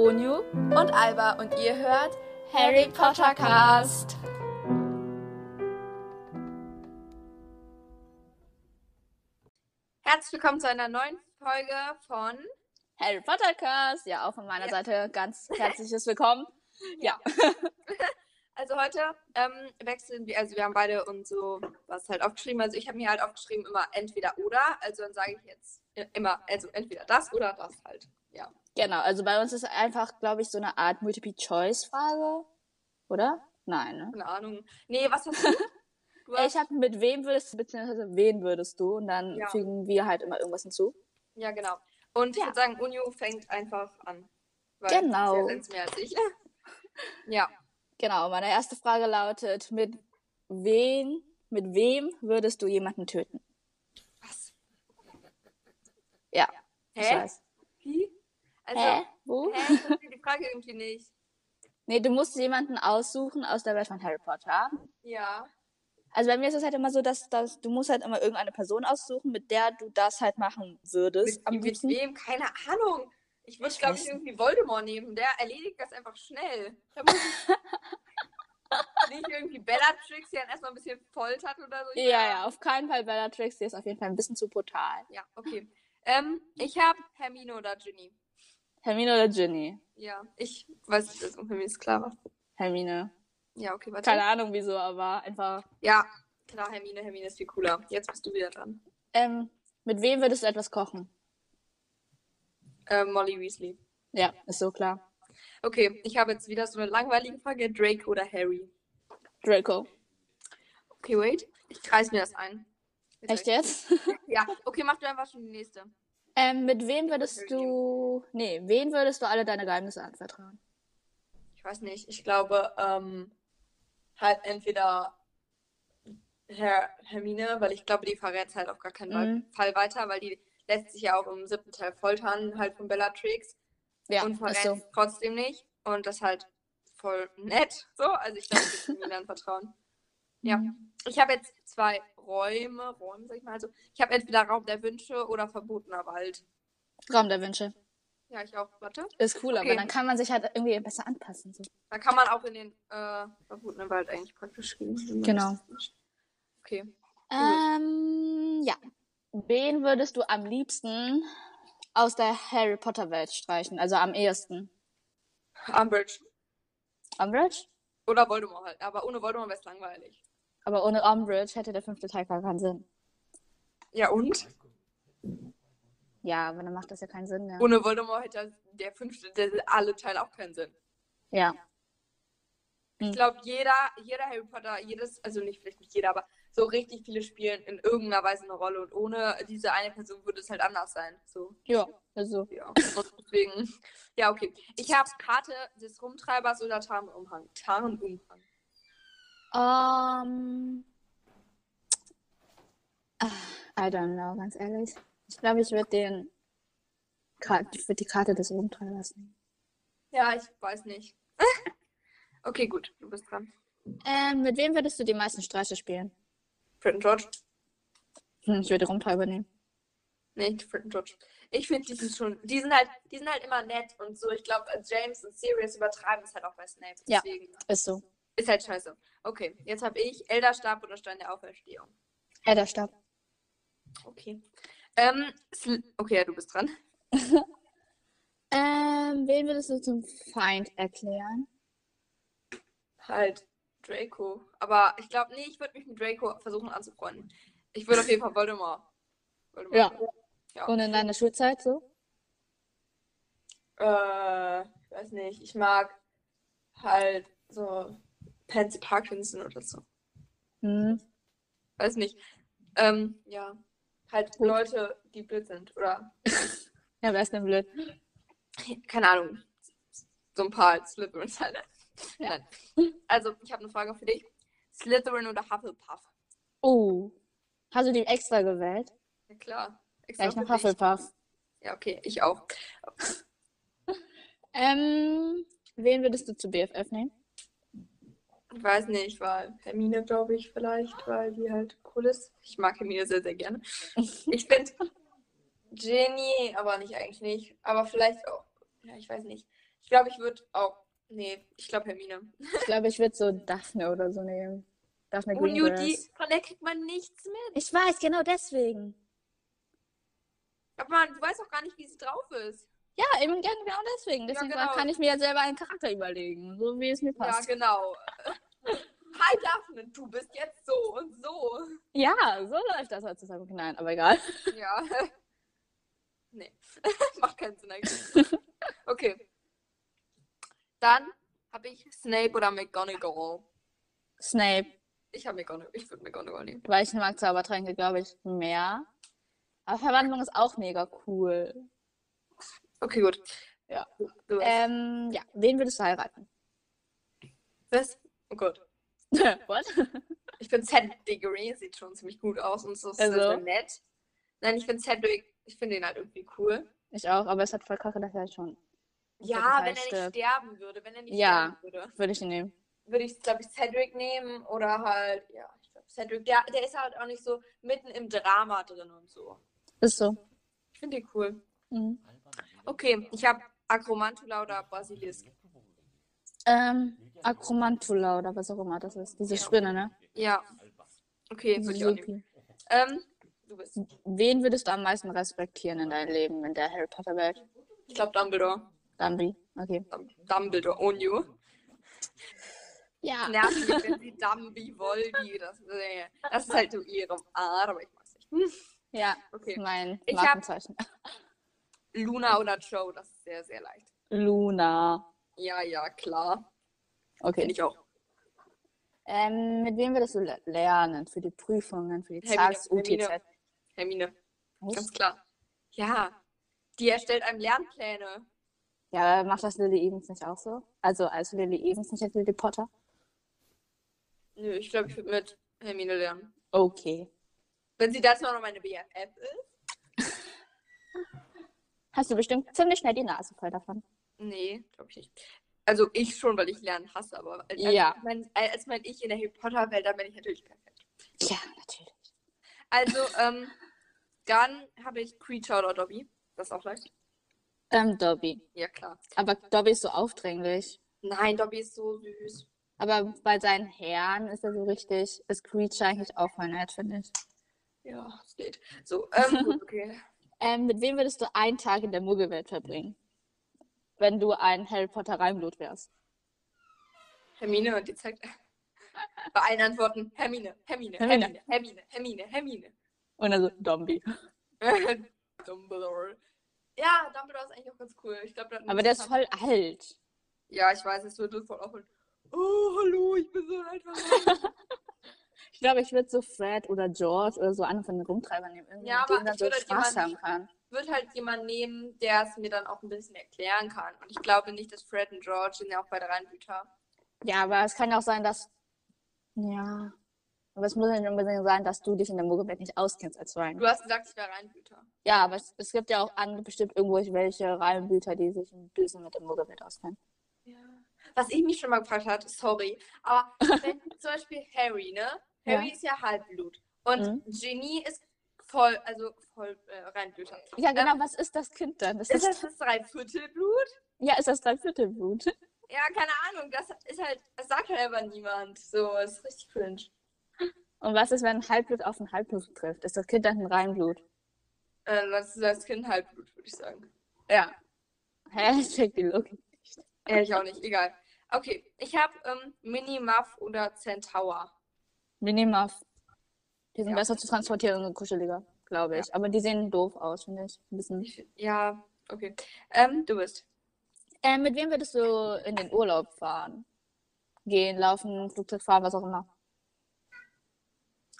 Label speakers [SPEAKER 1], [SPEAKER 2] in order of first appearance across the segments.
[SPEAKER 1] Onyu
[SPEAKER 2] und Alba und ihr hört
[SPEAKER 1] Harry Potter Cast.
[SPEAKER 2] Herzlich willkommen zu einer neuen Folge von
[SPEAKER 1] Harry Potter Cast. Ja, auch von meiner ja. Seite ganz herzliches Willkommen. Ja.
[SPEAKER 2] Also heute ähm, wechseln wir, also wir haben beide uns so was halt aufgeschrieben. Also ich habe mir halt aufgeschrieben immer entweder oder. Also dann sage ich jetzt immer, also entweder das oder das halt. Ja.
[SPEAKER 1] Genau, also bei uns ist einfach, glaube ich, so eine Art Multiple-Choice-Frage. Oder? Nein, ne?
[SPEAKER 2] Keine Ahnung. Nee, was hast du?
[SPEAKER 1] du hast... Ich habe mit wem würdest du, beziehungsweise wen würdest du? Und dann ja. fügen wir halt immer irgendwas hinzu.
[SPEAKER 2] Ja, genau. Und ich ja. würde sagen, Unio fängt einfach an.
[SPEAKER 1] genau.
[SPEAKER 2] Sie mehr als ich. ja.
[SPEAKER 1] Genau, meine erste Frage lautet, mit wen, mit wem würdest du jemanden töten?
[SPEAKER 2] Was?
[SPEAKER 1] Ja.
[SPEAKER 2] Hä? Wie?
[SPEAKER 1] Also, hä? Wo?
[SPEAKER 2] Hä? Ich verstehe die Frage irgendwie nicht.
[SPEAKER 1] Nee, du musst jemanden aussuchen aus der Welt von Harry Potter.
[SPEAKER 2] Ja.
[SPEAKER 1] Also bei mir ist es halt immer so, dass, dass du musst halt immer irgendeine Person aussuchen, mit der du das halt machen würdest.
[SPEAKER 2] Mit, mit wem? Keine Ahnung. Ich würde, glaube ich, irgendwie Voldemort nehmen. Der erledigt das einfach schnell. nicht irgendwie Bellatrix, die dann erstmal ein bisschen foltert oder so.
[SPEAKER 1] Ja, ja, auf keinen Fall Bellatrix. Die ist auf jeden Fall ein bisschen zu brutal.
[SPEAKER 2] Ja, okay. Ähm, ich habe Hermine oder Ginny.
[SPEAKER 1] Hermine oder Ginny?
[SPEAKER 2] Ja, ich weiß nicht, dass Hermine ist klar war.
[SPEAKER 1] Hermine.
[SPEAKER 2] Ja, okay, warte.
[SPEAKER 1] Keine Ahnung wieso, aber einfach.
[SPEAKER 2] Ja, klar, Hermine. Hermine ist viel cooler. Jetzt bist du wieder dran.
[SPEAKER 1] Ähm, mit wem würdest du etwas kochen?
[SPEAKER 2] Äh, Molly Weasley.
[SPEAKER 1] Ja, ist so klar.
[SPEAKER 2] Okay, ich habe jetzt wieder so eine langweilige Frage. Draco oder Harry?
[SPEAKER 1] Draco.
[SPEAKER 2] Okay, wait. Ich kreis mir das ein.
[SPEAKER 1] Mit Echt jetzt?
[SPEAKER 2] ja, okay, mach du einfach schon die nächste.
[SPEAKER 1] Ähm, mit wem würdest du. Nee, wen würdest du alle deine Geheimnisse anvertrauen?
[SPEAKER 2] Ich weiß nicht. Ich glaube, ähm, halt entweder Herr Hermine, weil ich glaube, die verrät halt auf gar keinen mhm. Fall weiter, weil die lässt sich ja auch im siebten Teil foltern, halt von Bellatrix. Ja, und verrät so. trotzdem nicht. Und das ist halt voll nett. So, also ich glaube, ich kann mir dann vertrauen. Ja. Mhm. Ich habe jetzt zwei Räume, Räume, sag ich mal. Also, ich habe entweder Raum der Wünsche oder verbotener Wald.
[SPEAKER 1] Raum der Wünsche.
[SPEAKER 2] Ja, ich auch. Warte.
[SPEAKER 1] Ist cool, okay. aber dann kann man sich halt irgendwie besser anpassen. So.
[SPEAKER 2] Da kann man auch in den äh, verbotenen Wald eigentlich praktisch gehen.
[SPEAKER 1] Genau.
[SPEAKER 2] Okay.
[SPEAKER 1] Ähm, ja. Wen würdest du am liebsten aus der Harry Potter Welt streichen? Also am ehesten?
[SPEAKER 2] Umbridge.
[SPEAKER 1] Umbridge?
[SPEAKER 2] Oder Voldemort halt. Aber ohne Voldemort wäre es langweilig.
[SPEAKER 1] Aber ohne Umbridge hätte der fünfte Teil gar keinen Sinn.
[SPEAKER 2] Ja, und?
[SPEAKER 1] Ja, aber dann macht das ja keinen Sinn mehr.
[SPEAKER 2] Ohne Voldemort hätte der fünfte, der, alle Teile auch keinen Sinn.
[SPEAKER 1] Ja.
[SPEAKER 2] Ich hm. glaube, jeder, jeder Harry Potter, jedes, also nicht vielleicht nicht jeder, aber so richtig viele spielen in irgendeiner Weise eine Rolle und ohne diese eine Person würde es halt anders sein. So.
[SPEAKER 1] Ja, also.
[SPEAKER 2] Ja. Deswegen, ja, okay. Ich habe Karte des Rumtreibers oder Tarnumhang. Tarnumhang.
[SPEAKER 1] Um, ähm, I don't know, ganz ehrlich. Ich glaube, ich würde den ich würde die Karte des Rumtreibers nehmen.
[SPEAKER 2] Ja, ich weiß nicht. okay, gut, du bist dran.
[SPEAKER 1] Ähm, mit wem würdest du die meisten Streiche spielen?
[SPEAKER 2] Fred und George.
[SPEAKER 1] Hm, ich würde Rumtreiber nehmen.
[SPEAKER 2] Nee, Fred und George. Ich finde, die sind schon, die sind halt, die sind halt immer nett und so. Ich glaube, James und Sirius übertreiben es halt auch bei Snape.
[SPEAKER 1] Deswegen. Ja, ist so.
[SPEAKER 2] Ist halt scheiße. Okay, jetzt habe ich Elderstab oder Stein der Auferstehung.
[SPEAKER 1] Elderstab.
[SPEAKER 2] Okay. Ähm, okay, ja, du bist dran.
[SPEAKER 1] ähm, wen würdest du zum Feind erklären?
[SPEAKER 2] Halt Draco. Aber ich glaube, nee, ich würde mich mit Draco versuchen anzufreunden. Ich würde auf jeden Fall Voldemort.
[SPEAKER 1] Voldemort. Ja. ja. Und in deiner Schulzeit so?
[SPEAKER 2] Äh, weiß nicht. Ich mag halt so Pansy Parkinson oder so.
[SPEAKER 1] Hm.
[SPEAKER 2] Weiß nicht. Ähm, ja. Halt Gut. Leute, die blöd sind, oder?
[SPEAKER 1] ja, wer ist denn blöd?
[SPEAKER 2] Keine Ahnung. So ein paar Slytherins halt. Ja. Also, ich habe eine Frage für dich. Slytherin oder Hufflepuff?
[SPEAKER 1] Oh. Hast du die extra gewählt?
[SPEAKER 2] Ja, klar.
[SPEAKER 1] Extra ja, ich noch Hufflepuff.
[SPEAKER 2] Ja, okay. Ich auch.
[SPEAKER 1] ähm, wen würdest du zu BFF nehmen?
[SPEAKER 2] Ich weiß nicht, weil Hermine, glaube ich, vielleicht, weil die halt cool ist. Ich mag Hermine sehr, sehr gerne. Ich finde Jenny, aber nicht eigentlich nicht. Aber vielleicht auch, ja, ich weiß nicht. Ich glaube, ich würde auch. Nee, ich glaube Hermine.
[SPEAKER 1] Ich glaube, ich würde so Daphne oder so nehmen. Daphne
[SPEAKER 2] Und Judy,
[SPEAKER 1] Greengrass.
[SPEAKER 2] von der kriegt man nichts mit.
[SPEAKER 1] Ich weiß, genau deswegen.
[SPEAKER 2] Aber man, du weißt auch gar nicht, wie sie drauf ist.
[SPEAKER 1] Ja, eben genau deswegen. Deswegen
[SPEAKER 2] genau.
[SPEAKER 1] kann ich mir ja selber einen Charakter überlegen, so wie es mir passt.
[SPEAKER 2] Ja, genau. Hi Daphne, du bist jetzt so und so.
[SPEAKER 1] Ja, so läuft das heutzutage. Nein, aber egal.
[SPEAKER 2] Ja. nee, macht keinen Sinn eigentlich. Okay. Dann habe ich Snape oder McGonagall.
[SPEAKER 1] Snape,
[SPEAKER 2] Ich habe McGonagall. Ich würde McGonagall nehmen.
[SPEAKER 1] weil ich mag Zaubertränke, glaube ich, mehr. Aber Verwandlung ist auch mega cool.
[SPEAKER 2] Okay, gut.
[SPEAKER 1] Ja. Ähm, ja, wen würdest du heiraten?
[SPEAKER 2] Was? Oh Gott.
[SPEAKER 1] What?
[SPEAKER 2] Ich finde Cedric Diggory sieht schon ziemlich gut aus und so ist
[SPEAKER 1] Also?
[SPEAKER 2] sehr nett. Nein, ich finde Cedric, ich finde ihn halt irgendwie cool.
[SPEAKER 1] Ich auch, aber es hat voll kacke, dass er schon.
[SPEAKER 2] Ja, wenn er nicht sterben würde, wenn er nicht
[SPEAKER 1] Ja.
[SPEAKER 2] sterben würde,
[SPEAKER 1] Würde ich ihn nehmen.
[SPEAKER 2] würde ich, glaube ich, Cedric nehmen oder halt, ja, ich glaube Cedric, der, der ist halt auch nicht so mitten im Drama drin und so.
[SPEAKER 1] Ist so.
[SPEAKER 2] Ich finde den cool.
[SPEAKER 1] Mhm.
[SPEAKER 2] Okay, ich habe Akromantula oder Basilisk.
[SPEAKER 1] Ähm, Akromantula oder was auch immer das ist. Diese
[SPEAKER 2] Ja.
[SPEAKER 1] Spinne, ne?
[SPEAKER 2] Ja. Okay, würde ich auch nehmen. Ähm, du bist.
[SPEAKER 1] Wen würdest du am meisten respektieren in deinem Leben, in der Harry Potter Welt?
[SPEAKER 2] Ich glaube Dumbledore.
[SPEAKER 1] Dumbi. Okay.
[SPEAKER 2] Dum- Dumbledore, on you.
[SPEAKER 1] Ja.
[SPEAKER 2] Nervt mich, wenn sie Dumbi Voldi, das, äh, das ist halt so ihrem Art, aber ich mag's nicht.
[SPEAKER 1] Ja,
[SPEAKER 2] Okay.
[SPEAKER 1] mein
[SPEAKER 2] Ich hab-
[SPEAKER 1] Markenzeichen.
[SPEAKER 2] Luna oder Joe, das ist sehr, sehr leicht.
[SPEAKER 1] Luna.
[SPEAKER 2] Ja, ja, klar.
[SPEAKER 1] Okay.
[SPEAKER 2] Finde ich auch.
[SPEAKER 1] Ähm, mit wem würdest du le- lernen? Für die Prüfungen, für die ZAGs, UTZ?
[SPEAKER 2] Hermine, ganz
[SPEAKER 1] Echt?
[SPEAKER 2] klar. Ja, die erstellt einem Lernpläne.
[SPEAKER 1] Ja, macht das Lily Evans nicht auch so? Also als Lily Evans, nicht als Lily Potter?
[SPEAKER 2] Nö, ich glaube, ich würde mit Hermine lernen.
[SPEAKER 1] Okay.
[SPEAKER 2] Wenn sie dazu auch noch meine BFF ist?
[SPEAKER 1] Hast du bestimmt ziemlich schnell die Nase voll davon.
[SPEAKER 2] Nee, glaube ich nicht. Also ich schon, weil ich Lernen hasse, aber als,
[SPEAKER 1] Ja.
[SPEAKER 2] als, mein, als mein Ich in der Harry Potter Welt, dann bin ich natürlich perfekt.
[SPEAKER 1] Ja, natürlich.
[SPEAKER 2] Also, ähm, dann habe ich Creature oder Dobby. Das ist auch leicht.
[SPEAKER 1] Ähm, Dobby.
[SPEAKER 2] Ja, klar.
[SPEAKER 1] Aber Dobby ist so aufdringlich.
[SPEAKER 2] Nein, Dobby ist so süß.
[SPEAKER 1] Aber bei seinen Herren ist er so richtig, ist Creature eigentlich auch voll nett, finde ich.
[SPEAKER 2] Ja, es geht. So, ähm, gut, okay.
[SPEAKER 1] Ähm, mit wem würdest du einen Tag in der Muggelwelt verbringen? Wenn du ein Harry Potter Reinblut wärst.
[SPEAKER 2] Hermine und die zeigt. Bei allen Antworten Hermine, Hermine,
[SPEAKER 1] Hermine.
[SPEAKER 2] Hermine, Hermine, Hermine.
[SPEAKER 1] Und dann so, Dobby.
[SPEAKER 2] Dumbledore. Ja, Dumbledore ist eigentlich auch ganz cool. Ich glaube,
[SPEAKER 1] Aber der ist voll alt.
[SPEAKER 2] Ja, ich weiß, es wird voll auf. Oh, hallo, ich bin so Mann.
[SPEAKER 1] Ich glaube, ich würde so Fred oder George oder so einen von den Rumtreibern nehmen. Irgendwie
[SPEAKER 2] Ja,
[SPEAKER 1] mit
[SPEAKER 2] aber
[SPEAKER 1] denen dann
[SPEAKER 2] ich
[SPEAKER 1] so
[SPEAKER 2] würde halt
[SPEAKER 1] Spaß haben
[SPEAKER 2] jemanden-
[SPEAKER 1] kann.
[SPEAKER 2] Wird halt jemand nehmen, der es mir dann auch ein bisschen erklären kann. Und ich glaube nicht, dass Fred und George sind ja auch beide Reinblüter.
[SPEAKER 1] Ja, aber es kann ja auch sein, dass. Ja. Aber es muss ja nicht unbedingt sein, dass du dich in der Muggelwelt nicht auskennst als Ryan.
[SPEAKER 2] Du hast gesagt, ich wäre Reinblüter.
[SPEAKER 1] Ja, aber es, es gibt ja auch andere, bestimmt irgendwelche Reihenblüter, die sich ein bisschen mit der Muggelwelt auskennen.
[SPEAKER 2] Ja. Was ich mich schon mal gefragt habe, sorry, aber wenn zum Beispiel Harry, ne?
[SPEAKER 1] Ja.
[SPEAKER 2] Harry ist ja Halbblut. Und
[SPEAKER 1] Mhm.
[SPEAKER 2] Ginny ist voll, also voll äh, Reinblüter.
[SPEAKER 1] Ja, genau, was ist das Kind dann? Ist
[SPEAKER 2] Ist
[SPEAKER 1] das,
[SPEAKER 2] das das Dreiviertelblut?
[SPEAKER 1] ja, ist das Dreiviertelblut?
[SPEAKER 2] Ja, keine Ahnung. Das ist halt, das sagt halt aber niemand. So, das ist richtig cringe.
[SPEAKER 1] Und was ist, wenn ein Halbblut auf ein Halbblut trifft? Ist das Kind dann ein Reinblut?
[SPEAKER 2] Äh, das ist das Kind Halbblut, würde ich sagen.
[SPEAKER 1] Ja. Hä? Ich check die Logik nicht.
[SPEAKER 2] Ehrlich auch nicht, egal. Okay, ich habe ähm, Mini Muff oder Centaur.
[SPEAKER 1] Minimuff. Die sind
[SPEAKER 2] Ja.
[SPEAKER 1] besser zu transportieren und kuscheliger, glaube ich. Aber die sehen doof aus, finde ich. Ein bisschen.
[SPEAKER 2] Ja, okay. Ähm, du bist.
[SPEAKER 1] Äh, mit wem würdest du in den Urlaub fahren? Gehen, laufen, Flugzeug fahren, was auch immer.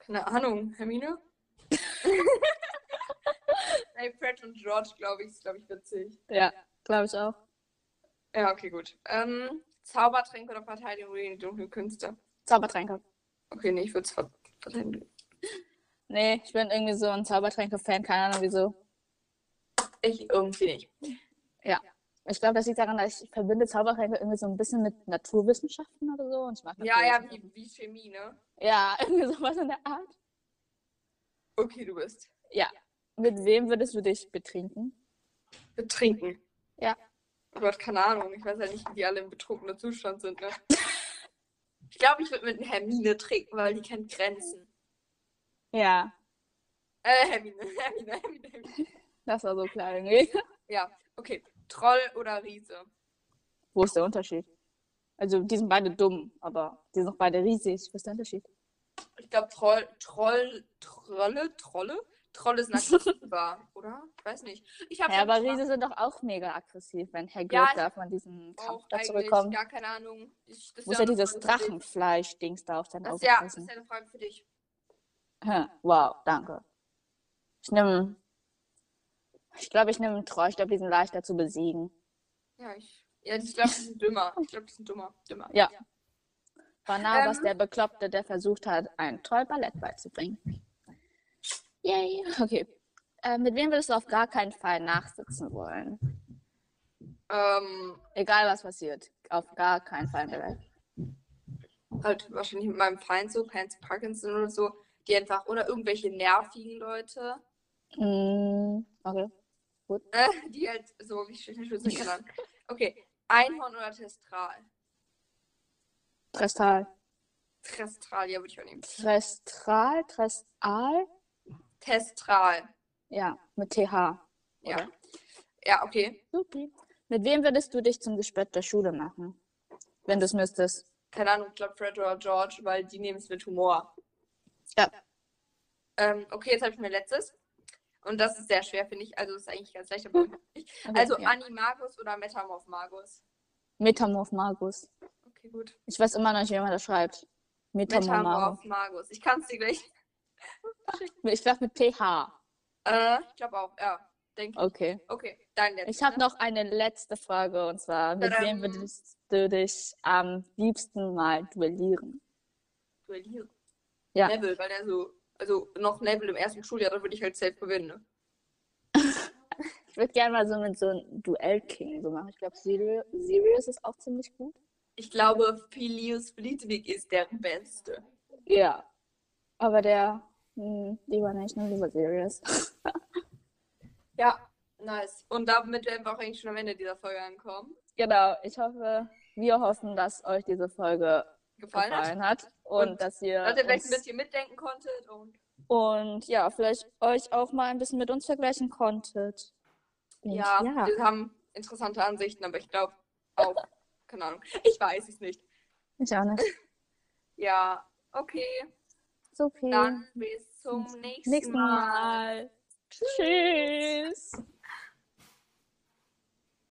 [SPEAKER 2] Keine Ahnung, Hermine? Hey, Fred und George, glaube ich, ist, glaube ich, witzig.
[SPEAKER 1] Ja, glaube ich auch.
[SPEAKER 2] Ja, okay, gut. Ähm, Zaubertränke oder Verteidigung gegen die dunklen Künste?
[SPEAKER 1] Zaubertränke.
[SPEAKER 2] Okay, nee, ich würde es ver verteidigen.
[SPEAKER 1] Nee, ich bin irgendwie so ein Zaubertränke-Fan, keine Ahnung wieso.
[SPEAKER 2] Ich irgendwie nicht.
[SPEAKER 1] Ich glaube, das liegt daran, dass ich verbinde Zaubertränke irgendwie so ein bisschen mit Naturwissenschaften oder so. Und ich mag
[SPEAKER 2] Ja, ja, wie, wie Chemie, ne?
[SPEAKER 1] Ja, irgendwie sowas in der Art.
[SPEAKER 2] Okay, du bist.
[SPEAKER 1] Ja. Mit wem würdest du dich betrinken?
[SPEAKER 2] Betrinken.
[SPEAKER 1] Ja.
[SPEAKER 2] Oh Gott, keine Ahnung. Ich weiß ja nicht, wie die alle im betrunkenen Zustand sind, ne? Ich glaube, ich würde mit Hermine trinken, weil die kennt Grenzen.
[SPEAKER 1] Ja,
[SPEAKER 2] Äh, Hermine, Hermine, Hermine, Hermine.
[SPEAKER 1] das war so klar irgendwie.
[SPEAKER 2] Ja, okay. Troll oder Riese?
[SPEAKER 1] Wo ist der Unterschied? Also, die sind beide dumm, aber die sind auch beide riesig. Was ist der Unterschied?
[SPEAKER 2] Ich glaube, Troll, Troll, Trolle, Trolle? Troll ist aggressiver, oder? Ich weiß nicht. Ich
[SPEAKER 1] Ja, aber Riese sind doch auch mega aggressiv, wenn Hagrid
[SPEAKER 2] Ja, ich-
[SPEAKER 1] da von diesem Kampf da zurückkommt.
[SPEAKER 2] gar keine Ahnung. Ich,
[SPEAKER 1] Muss
[SPEAKER 2] ja
[SPEAKER 1] ja dieses. Drachenfleisch-Dings da auf sein
[SPEAKER 2] Das,
[SPEAKER 1] Auge
[SPEAKER 2] ja, das ist ja eine Frage für dich.
[SPEAKER 1] Hm, Wow, danke. Ich nehme. Ich glaube, ich nehme einen Troll. Ich glaube, die sind leichter zu besiegen.
[SPEAKER 2] Ja, ich, ja, ich glaube, die sind dümmer. Ich glaube, die sind dummer. dümmer.
[SPEAKER 1] Ja. Barnabas,
[SPEAKER 2] Ähm.
[SPEAKER 1] der Bekloppte, der versucht hat, ein Trollballett beizubringen. Yay. Okay. Äh, mit wem würdest du auf gar keinen Fall nachsitzen wollen?
[SPEAKER 2] Ähm,
[SPEAKER 1] Egal, was passiert. Auf gar keinen Fall Welt.
[SPEAKER 2] halt wahrscheinlich mit meinem Feind so, Pants Parkinson oder so, die einfach, oder irgendwelche nervigen Leute,
[SPEAKER 1] Mm, okay.
[SPEAKER 2] äh, die halt so, wie ich nicht wissen kann. Okay, Einhorn oder Testral?
[SPEAKER 1] Trestal.
[SPEAKER 2] Testral, ja, würde ich auch nehmen.
[SPEAKER 1] Trestral? Trestal?
[SPEAKER 2] Testral.
[SPEAKER 1] Ja, mit TH.
[SPEAKER 2] Ja.
[SPEAKER 1] Oder?
[SPEAKER 2] Ja, okay.
[SPEAKER 1] Supi. Mit wem würdest du dich zum Gespött der Schule machen? Wenn du es müsstest.
[SPEAKER 2] Keine Ahnung, ich glaube Fred oder George, weil die nehmen es mit Humor.
[SPEAKER 1] Ja.
[SPEAKER 2] Ähm, okay, jetzt habe ich mein letztes. Und das ist sehr schwer, finde ich. Also, ist eigentlich ganz leicht, aber nicht.
[SPEAKER 1] Okay,
[SPEAKER 2] Also,
[SPEAKER 1] ja.
[SPEAKER 2] Animagus oder Metamorph Magus?
[SPEAKER 1] Metamorph Magus.
[SPEAKER 2] Okay, gut.
[SPEAKER 1] Ich weiß immer noch nicht, wie man das schreibt. Metamorph Magus.
[SPEAKER 2] Ich kann es dir gleich.
[SPEAKER 1] Ich glaube mit PH.
[SPEAKER 2] Äh, ich glaube auch, ja. Denke ich.
[SPEAKER 1] Okay.
[SPEAKER 2] Okay, dein letztes.
[SPEAKER 1] Ich habe
[SPEAKER 2] ne?
[SPEAKER 1] noch eine letzte Frage und zwar: Mit wem würdest du dich am liebsten mal duellieren?
[SPEAKER 2] Duellieren.
[SPEAKER 1] Ja.
[SPEAKER 2] Neville, weil der so. Also, noch Neville im ersten Schuljahr, da würde ich halt safe gewinnen. Ne?
[SPEAKER 1] Ich würde gerne mal so mit so einem Duell-King so machen. Ich glaube, Sirius, ist auch ziemlich gut.
[SPEAKER 2] Ich glaube, Filius Flitwick ist der Beste.
[SPEAKER 1] Ja. Aber der, hm, lieber nicht, nur lieber Sirius.
[SPEAKER 2] Ja, nice. Und damit werden wir auch eigentlich schon am Ende dieser Folge ankommen.
[SPEAKER 1] genau. Ich hoffe, wir hoffen, dass euch diese Folge
[SPEAKER 2] Gefallen, hat?
[SPEAKER 1] gefallen hat und,
[SPEAKER 2] Und
[SPEAKER 1] dass ihr
[SPEAKER 2] Dass ihr vielleicht ein bisschen mitdenken konntet und
[SPEAKER 1] und ja, vielleicht euch auch mal ein bisschen mit uns vergleichen konntet. Und
[SPEAKER 2] ja,
[SPEAKER 1] ja.
[SPEAKER 2] wir haben interessante Ansichten, aber ich glaube auch, keine Ahnung, ich weiß es nicht.
[SPEAKER 1] Ich auch nicht.
[SPEAKER 2] Ja, okay,
[SPEAKER 1] So viel.
[SPEAKER 2] dann bis zum nächsten,
[SPEAKER 1] Nächsten
[SPEAKER 2] Mal.
[SPEAKER 1] Mal. Tschüss.